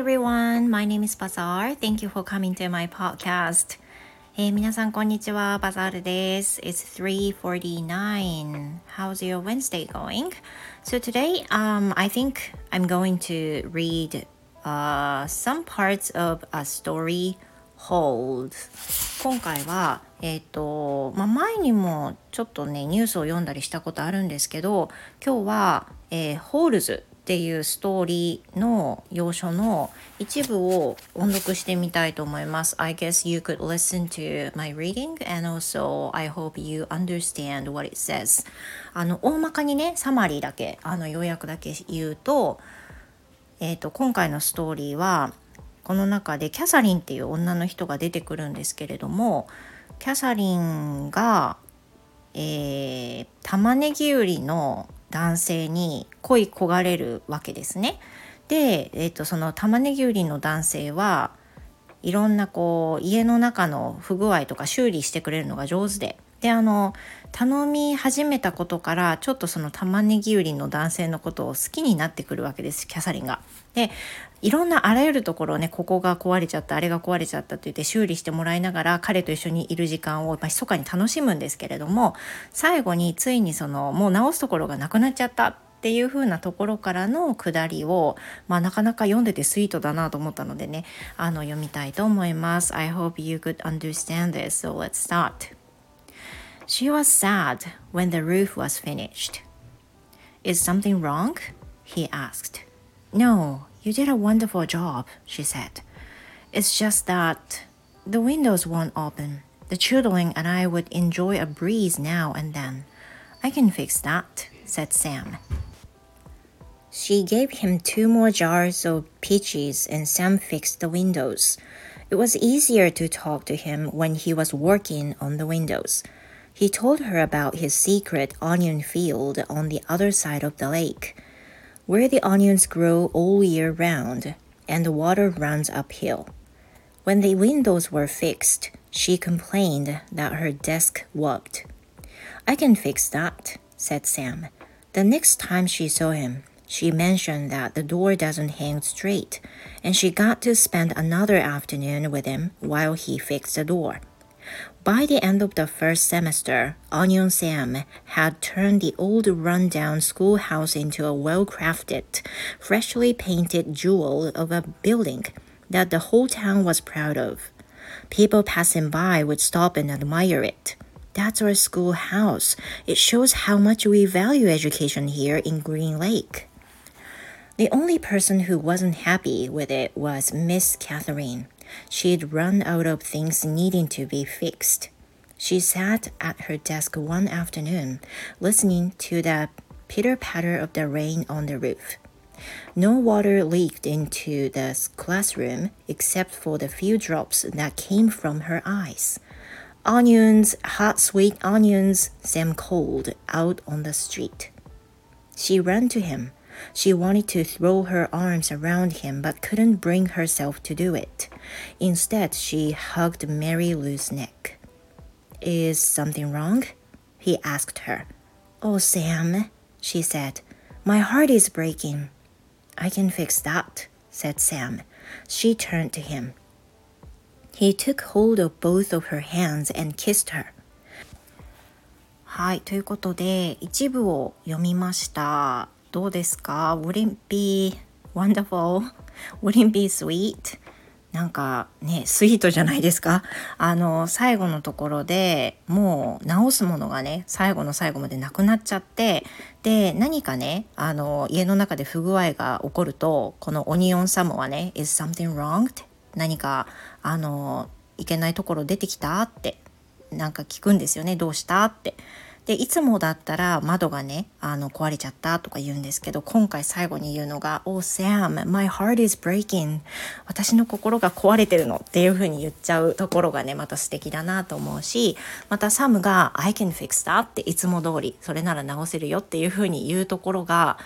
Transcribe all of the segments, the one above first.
everyone, my name is Bazaar. Thank you for coming to my podcast. えー、皆さんこんにちは、バザールです。It's 3:49. How's your Wednesday going? So today, um, I think I'm going to read uh, some parts of a story hold. 今回は、えっ、ー、と、まあ、前にもちょっとね、ニュースを読んだりしたことあるんですけど、今日は、えー、ホールズっていうストーリーの要所の一部を音読してみたいと思います。I guess you could listen to my reading and also I hope you understand what it says. あの、大まかにね、サマリーだけ、あの、要約だけ言うと、えっ、ー、と、今回のストーリーは、この中でキャサリンっていう女の人が出てくるんですけれども、キャサリンが、えー、玉ねぎ売りの男性に恋焦がれるわけですね。で、えーと、その玉ねぎ売りの男性はいろんなこう家の中の不具合とか修理してくれるのが上手でであの頼み始めたことからちょっとその玉ねぎ売りの男性のことを好きになってくるわけですキャサリンが。でいろんなあらゆるところをねここが壊れちゃったあれが壊れちゃったと言って修理してもらいながら彼と一緒にいる時間を、まあ、密かに楽しむんですけれども最後についにそのもう直すところがなくなっちゃったっていう風なところからの下りを、まあ、なかなか読んでてスイートだなと思ったのでねあの読みたいと思います。I hope you could understand this, so let's start. She was sad when the roof was finished. Is something wrong? he asked. No, you did a wonderful job, she said. It's just that the windows won't open. The children and I would enjoy a breeze now and then. I can fix that, said Sam. She gave him two more jars of peaches and Sam fixed the windows. It was easier to talk to him when he was working on the windows. He told her about his secret onion field on the other side of the lake, where the onions grow all year round and the water runs uphill. When the windows were fixed, she complained that her desk warped. I can fix that, said Sam. The next time she saw him, she mentioned that the door doesn't hang straight, and she got to spend another afternoon with him while he fixed the door. By the end of the first semester, Onion Sam had turned the old rundown schoolhouse into a well crafted, freshly painted jewel of a building that the whole town was proud of. People passing by would stop and admire it. That's our schoolhouse. It shows how much we value education here in Green Lake. The only person who wasn't happy with it was Miss Catherine. She'd run out of things needing to be fixed. She sat at her desk one afternoon, listening to the pitter patter of the rain on the roof. No water leaked into the classroom except for the few drops that came from her eyes. Onions, hot sweet onions, Sam called out on the street. She ran to him. She wanted to throw her arms around him but couldn't bring herself to do it. Instead, she hugged Mary Lou's neck. Is something wrong? He asked her. Oh, Sam, she said, my heart is breaking. I can fix that, said Sam. She turned to him. He took hold of both of her hands and kissed her. はい、ということで一部を読みました。 どうですか ?Wouldn't be wonderful? Wouldn't be sweet? なんかね、スイートじゃないですか？あの、最後のところでもう直すものがね、最後の最後までなくなっちゃって、で、何かね、あの、家の中で不具合が起こると、このオニオンサムはね、is something wrong? って何か、あの、いけないところ出てきたってなんか聞くんですよね。どうしたって。でいつもだったら窓がねあの壊れちゃったとか言うんですけど今回最後に言うのが「Oh Sam, my heart is breaking」私の心が壊れてるのっていう風に言っちゃうところがねまた素敵だなと思うしまたサムが「I can fix that」っていつも通りそれなら直せるよっていう風に言うところが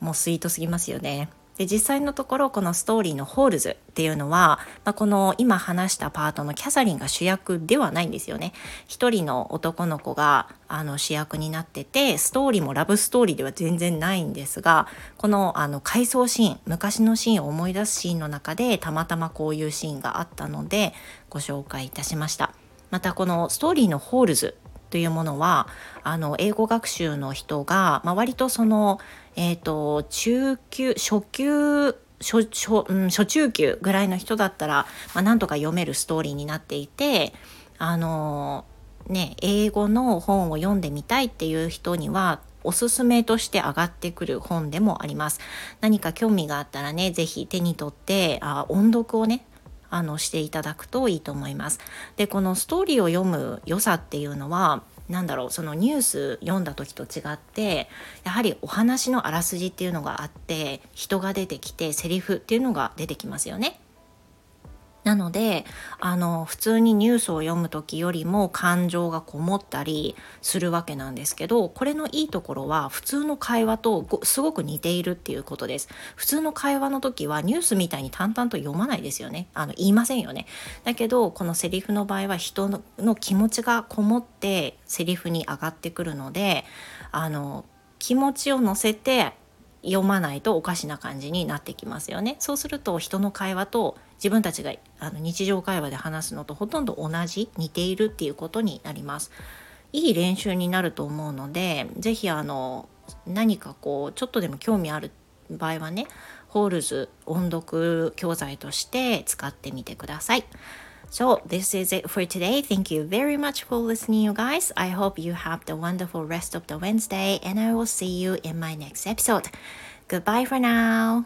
もうスイートすぎますよね。で実際のところこのストーリーのホールズっていうのは、まあ、この今話したパートのキャサリンが主役ではないんですよね。一人の男の子があの主役になっててストーリーもラブストーリーでは全然ないんですがこのあの回想シーン昔のシーンを思い出すシーンの中でたまたまこういうシーンがあったのでご紹介いたしました。またこのストーリーのホールズというものはあの英語学習の人が、まあ、割とその、えーと、中級初級初初,、うん、初中級ぐらいの人だったら、まあ、なんとか読めるストーリーになっていてあのね英語の本を読んでみたいっていう人にはおすすめとして上がってくる本でもあります。何か興味があったらね、是非手に取ってあ音読をね、あのしていただくといいと思います。でこのストーリーを読む良さっていうのはなんだろうそのニュース読んだ時と違ってやはりお話のあらすじっていうのがあって人が出てきてセリフっていうのが出てきますよね。なのであの普通にニュースを読む時よりも感情がこもったりするわけなんですけどこれのいいところは普通の会話とすごく似ているっていうことです。普通の会話の時はニュースみたいに淡々と読まないですよね。あの言いませんよね。だけどこのセリフの場合は人の気持ちがこもってセリフに上がってくるのであの気持ちを乗せて読まないとおかしな感じになってきますよね。そうすると人の会話と自分たちがあの日常会話で話すのとほとんど同じ似ているっていうことになります。いい練習になると思うので是非あの何かこうちょっとでも興味ある場合はねホールズ音読教材として使ってみてください。So, this is it for today. Thank you very much for listening, you guys. I hope you have the wonderful rest of the Wednesday, and I will see you in my next episode. Goodbye for now.